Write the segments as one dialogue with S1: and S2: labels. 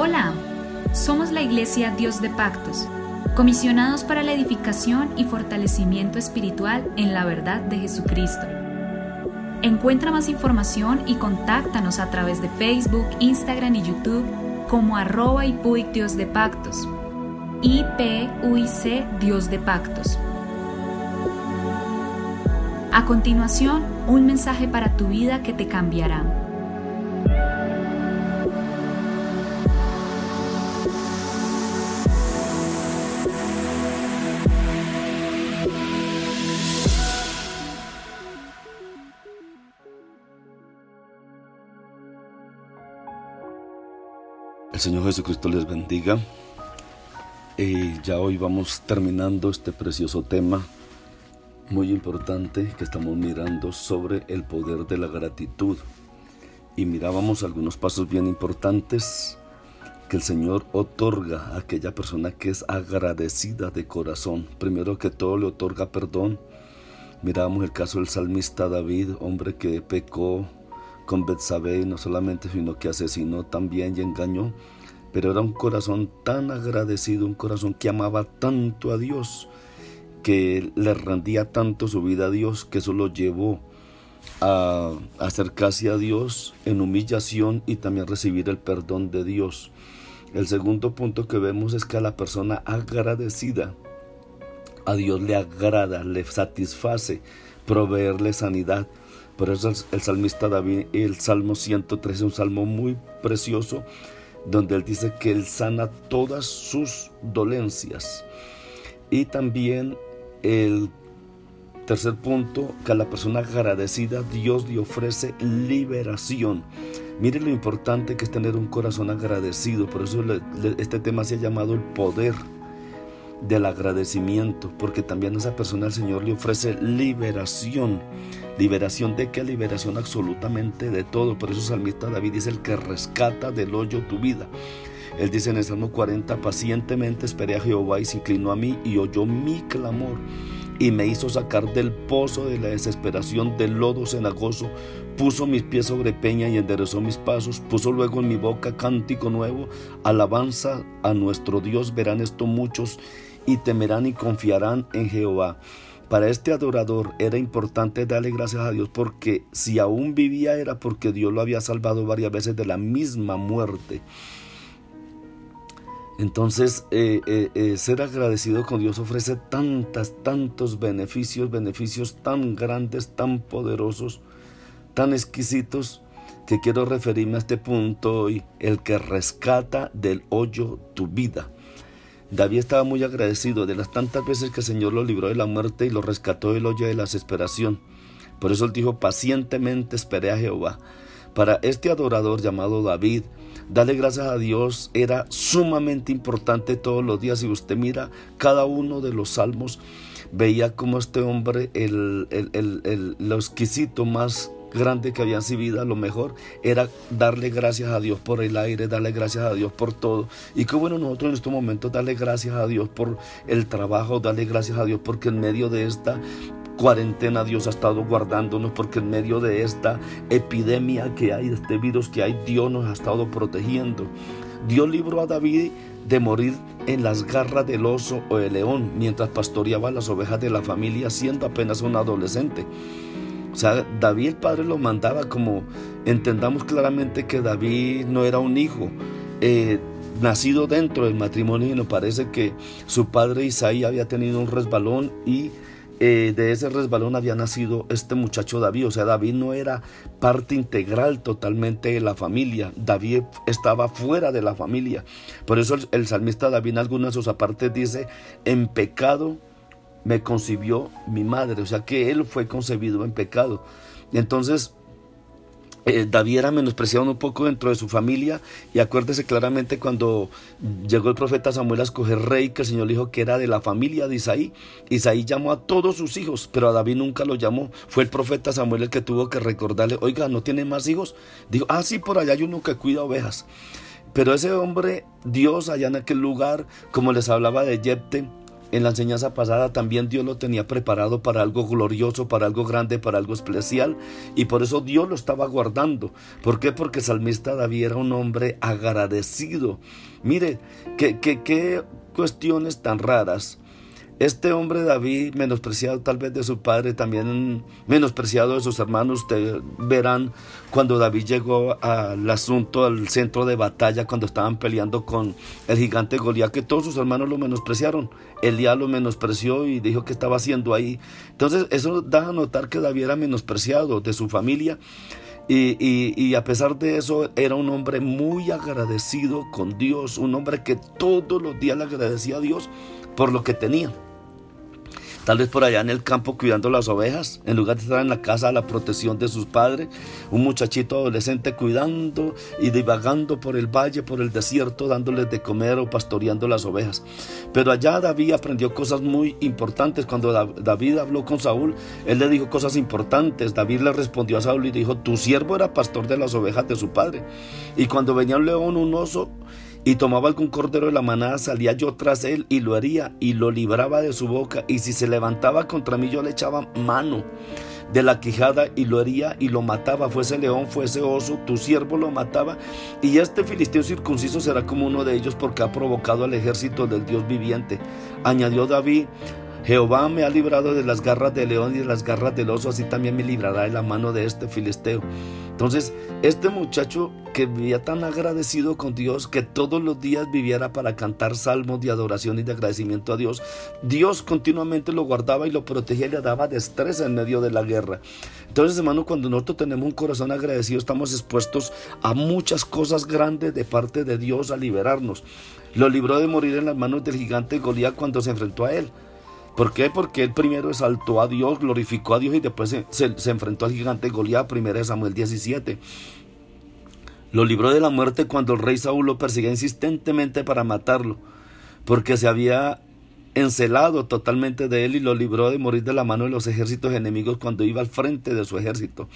S1: Hola, somos la Iglesia Dios de Pactos, comisionados para la edificación y fortalecimiento espiritual en la verdad de Jesucristo. Encuentra más información y contáctanos a través de Facebook, Instagram y YouTube como arroba IPUIC Dios de Pactos, IPUIC Dios de Pactos. A continuación, un mensaje para tu vida que te cambiará.
S2: El Señor Jesucristo les bendiga. Y ya hoy vamos terminando este precioso tema muy importante que estamos mirando sobre el poder de la gratitud. Y mirábamos algunos pasos bien importantes que el Señor otorga a aquella persona que es agradecida de corazón. Primero que todo le otorga perdón. Mirábamos el caso del salmista David, hombre que pecó con Betsabé, no solamente, sino que asesinó también y engañó. Pero era un corazón tan agradecido, un corazón que amaba tanto a Dios, que le rendía tanto su vida a Dios, que eso lo llevó a acercarse a Dios en humillación y también recibir el perdón de Dios. El segundo punto que vemos es que a la persona agradecida, a Dios le agrada, le satisface proveerle sanidad. Por eso el, salmista David, el Salmo 113 es un salmo muy precioso, donde él dice que él sana todas sus dolencias. Y también el tercer punto, que a la persona agradecida Dios le ofrece liberación. Mire lo importante que es tener un corazón agradecido. Por eso este tema se ha llamado el poder del agradecimiento, porque también a esa persona el Señor le ofrece liberación. Liberación de qué? Liberación absolutamente de todo. Por eso salmista David dice el que rescata del hoyo tu vida. Él dice en el Salmo 40, pacientemente esperé a Jehová y se inclinó a mí y oyó mi clamor y me hizo sacar del pozo de la desesperación, del lodo cenagoso, puso mis pies sobre peña y enderezó mis pasos, puso luego en mi boca cántico nuevo, alabanza a nuestro Dios, verán esto muchos y temerán y confiarán en Jehová. Para este adorador era importante darle gracias a Dios porque si aún vivía era porque Dios lo había salvado varias veces de la misma muerte. Entonces, eh, eh, eh, ser agradecido con Dios ofrece tantas, tantos beneficios, beneficios tan grandes, tan poderosos, tan exquisitos, que quiero referirme a este punto hoy, el que rescata del hoyo tu vida. David estaba muy agradecido de las tantas veces que el Señor lo libró de la muerte y lo rescató del hoyo de la desesperación. Por eso él dijo, pacientemente esperé a Jehová. Para este adorador llamado David, darle gracias a Dios era sumamente importante todos los días. Si usted mira cada uno de los salmos, veía como este hombre, el, el, el, lo exquisito más grande que había en su vida, lo mejor era darle gracias a Dios por el aire, darle gracias a Dios por todo. Y qué bueno nosotros en estos momentos darle gracias a Dios por el trabajo, darle gracias a Dios porque en medio de esta cuarentena Dios ha estado guardándonos porque en medio de esta epidemia que hay, de este virus que hay, Dios nos ha estado protegiendo. Dios libró a David de morir en las garras del oso o el león mientras pastoreaba las ovejas de la familia siendo apenas un adolescente. O sea, David el padre lo mandaba como entendamos claramente que David no era un hijo. Eh, nacido dentro del matrimonio y nos parece que su padre Isaí había tenido un resbalón y eh, de ese resbalón había nacido este muchacho David. O sea, David no era parte integral totalmente de la familia. David estaba fuera de la familia. Por eso el, salmista David en algunas de sus apartes dice, en pecado me concibió mi madre, o sea que él fue concebido en pecado. Entonces, eh, David era menospreciado un poco dentro de su familia y acuérdese claramente cuando llegó el profeta Samuel a escoger rey que el Señor dijo que era de la familia de Isaí. Isaí llamó a todos sus hijos, pero a David nunca lo llamó. Fue el profeta Samuel el que tuvo que recordarle, oiga, ¿no tiene más hijos? Dijo, ah, sí, por allá hay uno que cuida ovejas. Pero ese hombre, Dios allá en aquel lugar, como les hablaba de Jepte, en la enseñanza pasada, también Dios lo tenía preparado para algo glorioso, para algo grande, para algo especial. Y por eso Dios lo estaba guardando. ¿Por qué? Porque salmista David era un hombre agradecido. Mire, qué, qué, qué cuestiones tan raras este hombre David, menospreciado tal vez de su padre, también menospreciado de sus hermanos, ustedes verán cuando David llegó al asunto, al centro de batalla, cuando estaban peleando con el gigante Goliat, que todos sus hermanos lo menospreciaron. Elías lo menospreció y dijo que estaba haciendo ahí. Entonces eso da a notar que David era menospreciado de su familia. Y, y, a pesar de eso era un hombre muy agradecido con Dios, un hombre que todos los días le agradecía a Dios por lo que tenía tal vez por allá en el campo cuidando las ovejas, en lugar de estar en la casa a la protección de sus padres, un muchachito adolescente cuidando y divagando por el valle, por el desierto, dándoles de comer o pastoreando las ovejas. Pero allá David aprendió cosas muy importantes. Cuando David habló con Saúl, él le dijo cosas importantes. David le respondió a Saúl y dijo, tu siervo era pastor de las ovejas de su padre. Y cuando venía un león, un oso, y tomaba algún cordero de la manada, salía yo tras él y lo hería y lo libraba de su boca. Y si se levantaba contra mí, yo le echaba mano de la quijada y lo hería y lo mataba, fuese león, fuese oso, tu siervo lo mataba. Y este filisteo circunciso será como uno de ellos porque ha provocado al ejército del Dios viviente. Añadió David. Jehová me ha librado de las garras del león y de las garras del oso, así también me librará de la mano de este filisteo. Entonces, este muchacho que vivía tan agradecido con Dios, que todos los días viviera para cantar salmos de adoración y de agradecimiento a Dios, Dios continuamente lo guardaba y lo protegía y le daba destreza en medio de la guerra. Entonces, hermano, cuando nosotros tenemos un corazón agradecido, estamos expuestos a muchas cosas grandes de parte de Dios a liberarnos. Lo libró de morir en las manos del gigante Goliat cuando se enfrentó a él. ¿Por qué? Porque él primero exaltó a Dios, glorificó a Dios y después se, enfrentó al gigante Goliat, 1 Samuel 17. Lo libró de la muerte cuando el rey Saúl lo perseguía insistentemente para matarlo, porque se había encelado totalmente de él y lo libró de morir de la mano de los ejércitos enemigos cuando iba al frente de su ejército. O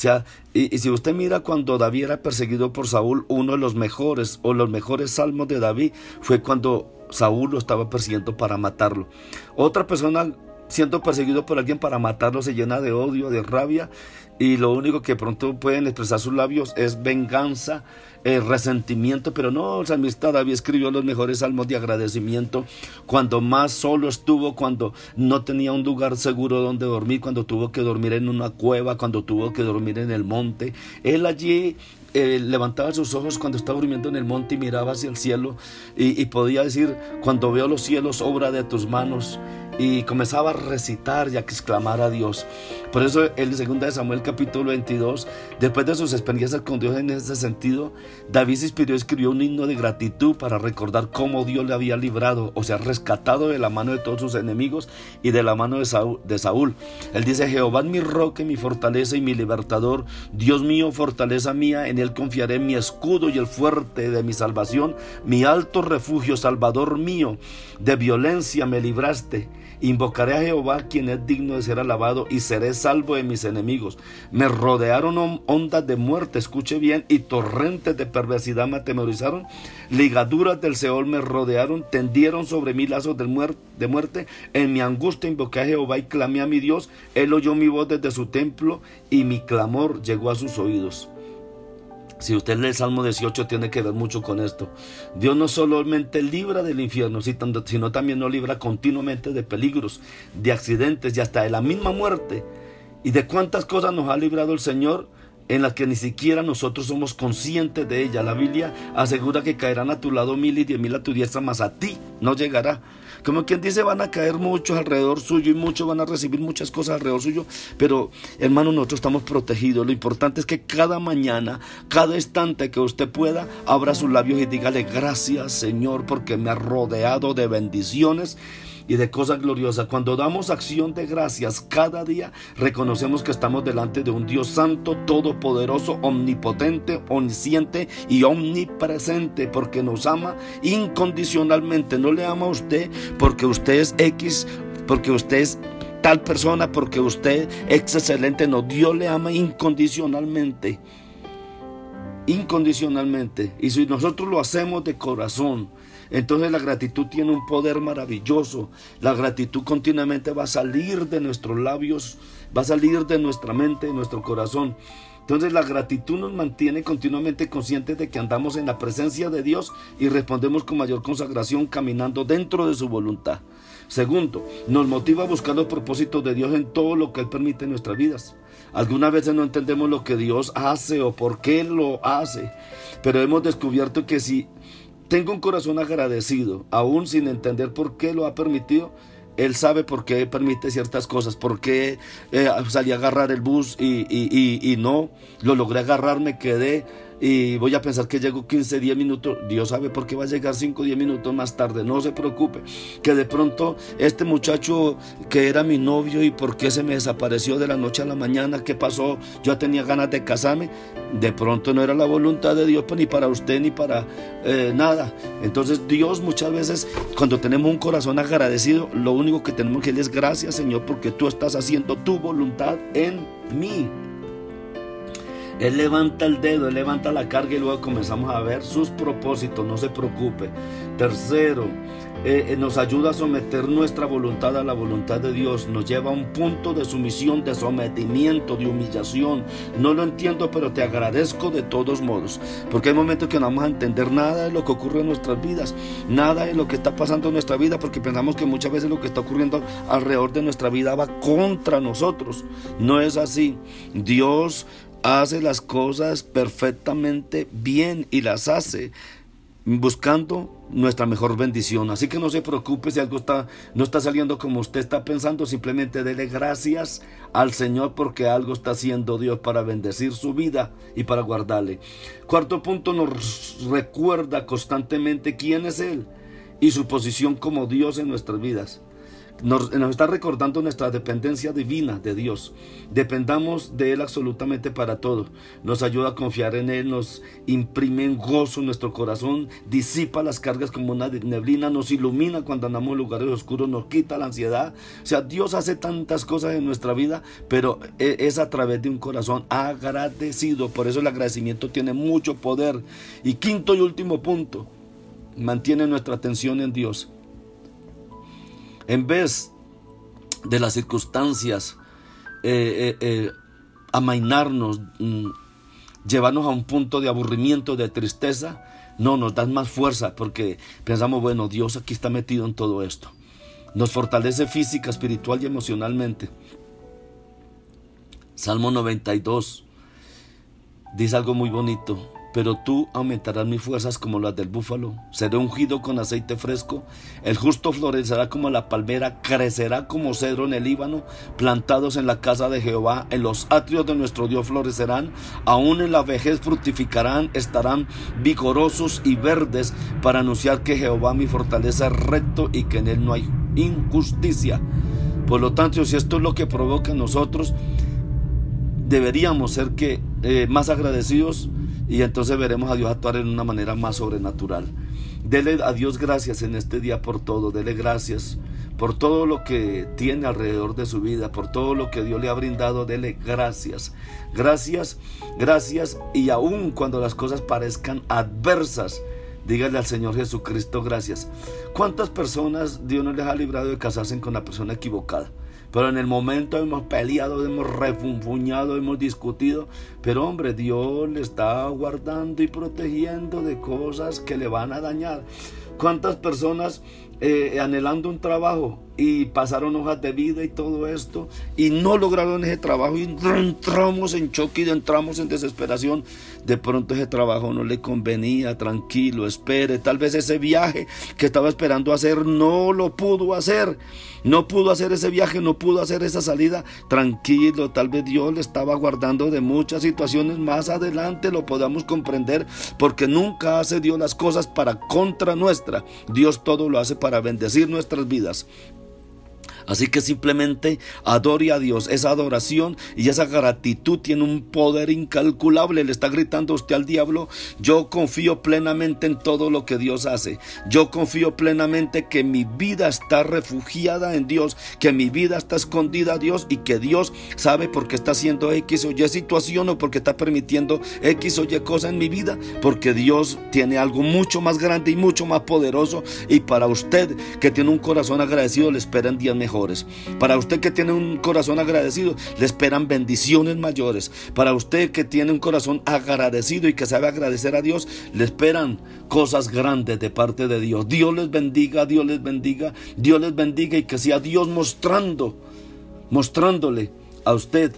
S2: sea, y, y, si usted mira cuando David era perseguido por Saúl, uno de los mejores o los mejores salmos de David fue cuando Saúl lo estaba persiguiendo para matarlo. Otra persona siendo perseguido por alguien para matarlo se llena de odio, de rabia y lo único que pronto pueden expresar sus labios es venganza, eh, resentimiento, pero no, el salmista David escribió los mejores salmos de agradecimiento cuando más solo estuvo, cuando no tenía un lugar seguro donde dormir, cuando tuvo que dormir en una cueva, cuando tuvo que dormir en el monte. Él allí eh, levantaba sus ojos cuando estaba durmiendo en el monte y miraba hacia el cielo y, y podía decir, cuando veo los cielos, obra de tus manos y comenzaba a recitar y a exclamar a Dios. Por eso el 2 de Samuel capítulo 22, después de sus experiencias con Dios en ese sentido, David se inspiró y escribió un himno de gratitud para recordar cómo Dios le había librado, o sea, rescatado de la mano de todos sus enemigos y de la mano de Saúl. Él dice, Jehová mi roque, mi fortaleza y mi libertador, Dios mío, fortaleza mía, en él confiaré mi escudo y el fuerte de mi salvación, mi alto refugio, salvador mío, de violencia me libraste Invocaré a Jehová, quien es digno de ser alabado, y seré salvo de mis enemigos. Me rodearon ondas de muerte, escuche bien, y torrentes de perversidad me atemorizaron. Ligaduras del Seol me rodearon, tendieron sobre mí lazos de muerte. En mi angustia invoqué a Jehová y clamé a mi Dios. Él oyó mi voz desde su templo, y mi clamor llegó a sus oídos. Si usted lee el Salmo 18 tiene que ver mucho con esto. Dios no solamente libra del infierno, sino también nos libra continuamente de peligros, de accidentes y hasta de la misma muerte. ¿Y de cuántas cosas nos ha librado el Señor? En las que ni siquiera nosotros somos conscientes de ella. La Biblia asegura que caerán a tu lado mil y diez mil a tu diestra, mas a ti no llegará. Como quien dice, van a caer muchos alrededor suyo y muchos van a recibir muchas cosas alrededor suyo, pero hermano, nosotros estamos protegidos. Lo importante es que cada mañana, cada instante que usted pueda, abra sus labios y dígale gracias Señor porque me ha rodeado de bendiciones y de cosas gloriosas. Cuando damos acción de gracias cada día, reconocemos que estamos delante de un Dios santo, todopoderoso, omnipotente, omnisciente y omnipresente, porque nos ama incondicionalmente. No le ama a usted porque usted es X, porque usted es tal persona, porque usted es excelente. No, Dios le ama incondicionalmente. Incondicionalmente. Y si nosotros lo hacemos de corazón, Entonces la gratitud tiene un poder maravilloso. La gratitud continuamente va a salir de nuestros labios, va a salir de nuestra mente, de nuestro corazón. Entonces la gratitud nos mantiene continuamente conscientes de que andamos en la presencia de Dios y respondemos con mayor consagración caminando dentro de su voluntad. Segundo, nos motiva a buscar los propósitos de Dios en todo lo que Él permite en nuestras vidas. Algunas veces no entendemos lo que Dios hace o por qué lo hace, pero hemos descubierto que si tengo un corazón agradecido, aún sin entender por qué lo ha permitido, él sabe por qué permite ciertas cosas, por qué eh, salí a agarrar el bus y, y, y, no, lo logré agarrar, me quedé y voy a pensar que llego 15, 10 minutos. Dios sabe por qué va a llegar 5, 10 minutos más tarde. No se preocupe. Que de pronto este muchacho que era mi novio y por qué se me desapareció de la noche a la mañana, ¿qué pasó? Yo tenía ganas de casarme. De pronto no era la voluntad de Dios pues, ni para usted ni para eh, nada. Entonces Dios muchas veces cuando tenemos un corazón agradecido, lo único que tenemos que decir es gracias Señor porque tú estás haciendo tu voluntad en mí. Él levanta el dedo, Él levanta la carga y luego comenzamos a ver sus propósitos, no se preocupe. Tercero, eh, eh, nos ayuda a someter nuestra voluntad a la voluntad de Dios, nos lleva a un punto de sumisión, de sometimiento, de humillación. No lo entiendo, pero te agradezco de todos modos, porque hay momentos que no vamos a entender nada de lo que ocurre en nuestras vidas, nada de lo que está pasando en nuestra vida, porque pensamos que muchas veces lo que está ocurriendo alrededor de nuestra vida va contra nosotros. No es así. Dios hace las cosas perfectamente bien y las hace buscando nuestra mejor bendición. Así que no se preocupe si algo está, no está saliendo como usted está pensando, simplemente dele gracias al Señor porque algo está haciendo Dios para bendecir su vida y para guardarle. Cuarto punto nos recuerda constantemente quién es Él y su posición como Dios en nuestras vidas. Nos, está recordando nuestra dependencia divina de Dios. Dependamos de Él absolutamente para todo. Nos ayuda a confiar en Él, nos imprime en gozo en nuestro corazón, disipa las cargas como una neblina, nos ilumina cuando andamos en lugares oscuros, nos quita la ansiedad. O sea, Dios hace tantas cosas en nuestra vida, pero e, es a través de un corazón agradecido. Por eso el agradecimiento tiene mucho poder. Y quinto y último punto, mantiene nuestra atención en Dios en vez de las circunstancias, eh, eh, eh, amainarnos, mm, llevarnos a un punto de aburrimiento, de tristeza, no, nos dan más fuerza porque pensamos, bueno, Dios aquí está metido en todo esto. Nos fortalece física, espiritual y emocionalmente. Salmo 92 dice algo muy bonito pero tú aumentarás mis fuerzas como las del búfalo. Seré ungido con aceite fresco. El justo florecerá como la palmera, crecerá como cedro en el Líbano, plantados en la casa de Jehová. En los atrios de nuestro Dios florecerán, aún en la vejez fructificarán, estarán vigorosos y verdes para anunciar que Jehová mi fortaleza es recto y que en él no hay injusticia. Por lo tanto, si esto es lo que provoca en nosotros, deberíamos ser que eh, más agradecidos y entonces veremos a Dios actuar en una manera más sobrenatural. Dele a Dios gracias en este día por todo, dele gracias por todo lo que tiene alrededor de su vida, por todo lo que Dios le ha brindado, dele gracias. Gracias, gracias y aun cuando las cosas parezcan adversas, dígale al Señor Jesucristo gracias. ¿Cuántas personas Dios no les ha librado de casarse con la persona equivocada? Pero en el momento hemos peleado, hemos refunfuñado, hemos discutido. Pero hombre, Dios le está guardando y protegiendo de cosas que le van a dañar. ¿Cuántas personas eh, anhelando un trabajo y pasaron hojas de vida y todo esto y no lograron ese trabajo y entramos en choque y entramos en desesperación. De pronto ese trabajo no le convenía, tranquilo, espere. Tal vez ese viaje que estaba esperando hacer no lo pudo hacer. No pudo hacer ese viaje, no pudo hacer esa salida. Tranquilo, tal vez Dios le estaba guardando de muchas situaciones. Más adelante lo podamos comprender porque nunca hace Dios las cosas para contra nuestra. Dios todo lo hace para bendecir nuestras vidas. Así que simplemente adore a Dios. Esa adoración y esa gratitud tiene un poder incalculable. Le está gritando usted al diablo, yo confío plenamente en todo lo que Dios hace. Yo confío plenamente que mi vida está refugiada en Dios, que mi vida está escondida a Dios y que Dios sabe por qué está haciendo X o Y situación o porque está permitiendo X o Y cosa en mi vida. Porque Dios tiene algo mucho más grande y mucho más poderoso. Y para usted que tiene un corazón agradecido le esperan días mejores. Para usted que tiene un corazón agradecido le esperan bendiciones mayores. Para usted que tiene un corazón agradecido y que sabe agradecer a Dios, le esperan cosas grandes de parte de Dios. Dios les bendiga, Dios les bendiga, Dios les bendiga y que sea Dios mostrando, mostrándole a usted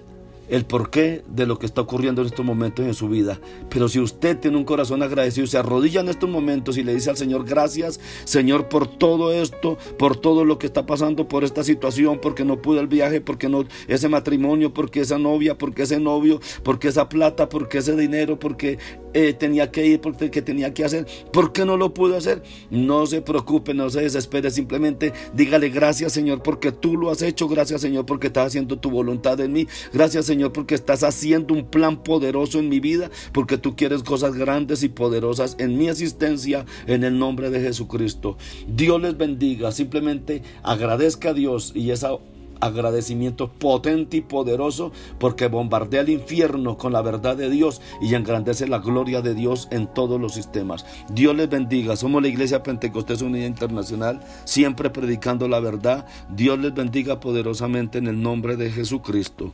S2: el porqué de lo que está ocurriendo en estos momentos en su vida. Pero si usted tiene un corazón agradecido, se arrodilla en estos momentos y le dice al Señor, gracias Señor por todo esto, por todo lo que está pasando, por esta situación, porque no pude el viaje, porque no ese matrimonio, porque esa novia, porque ese novio, porque esa plata, porque ese dinero, porque eh, tenía que ir, porque tenía que hacer, ¿por qué no lo pude hacer? No se preocupe, no se desespere, simplemente dígale gracias Señor porque tú lo has hecho, gracias Señor porque estás haciendo tu voluntad en mí, gracias Señor Señor, porque estás haciendo un plan poderoso en mi vida, porque tú quieres cosas grandes y poderosas en mi existencia, en el nombre de Jesucristo. Dios les bendiga, simplemente agradezca a Dios y esa agradecimiento potente y poderoso porque bombardea el infierno con la verdad de Dios y engrandece la gloria de Dios en todos los sistemas. Dios les bendiga. Somos la Iglesia Pentecostés Unida Internacional, siempre predicando la verdad. Dios les bendiga poderosamente en el nombre de Jesucristo.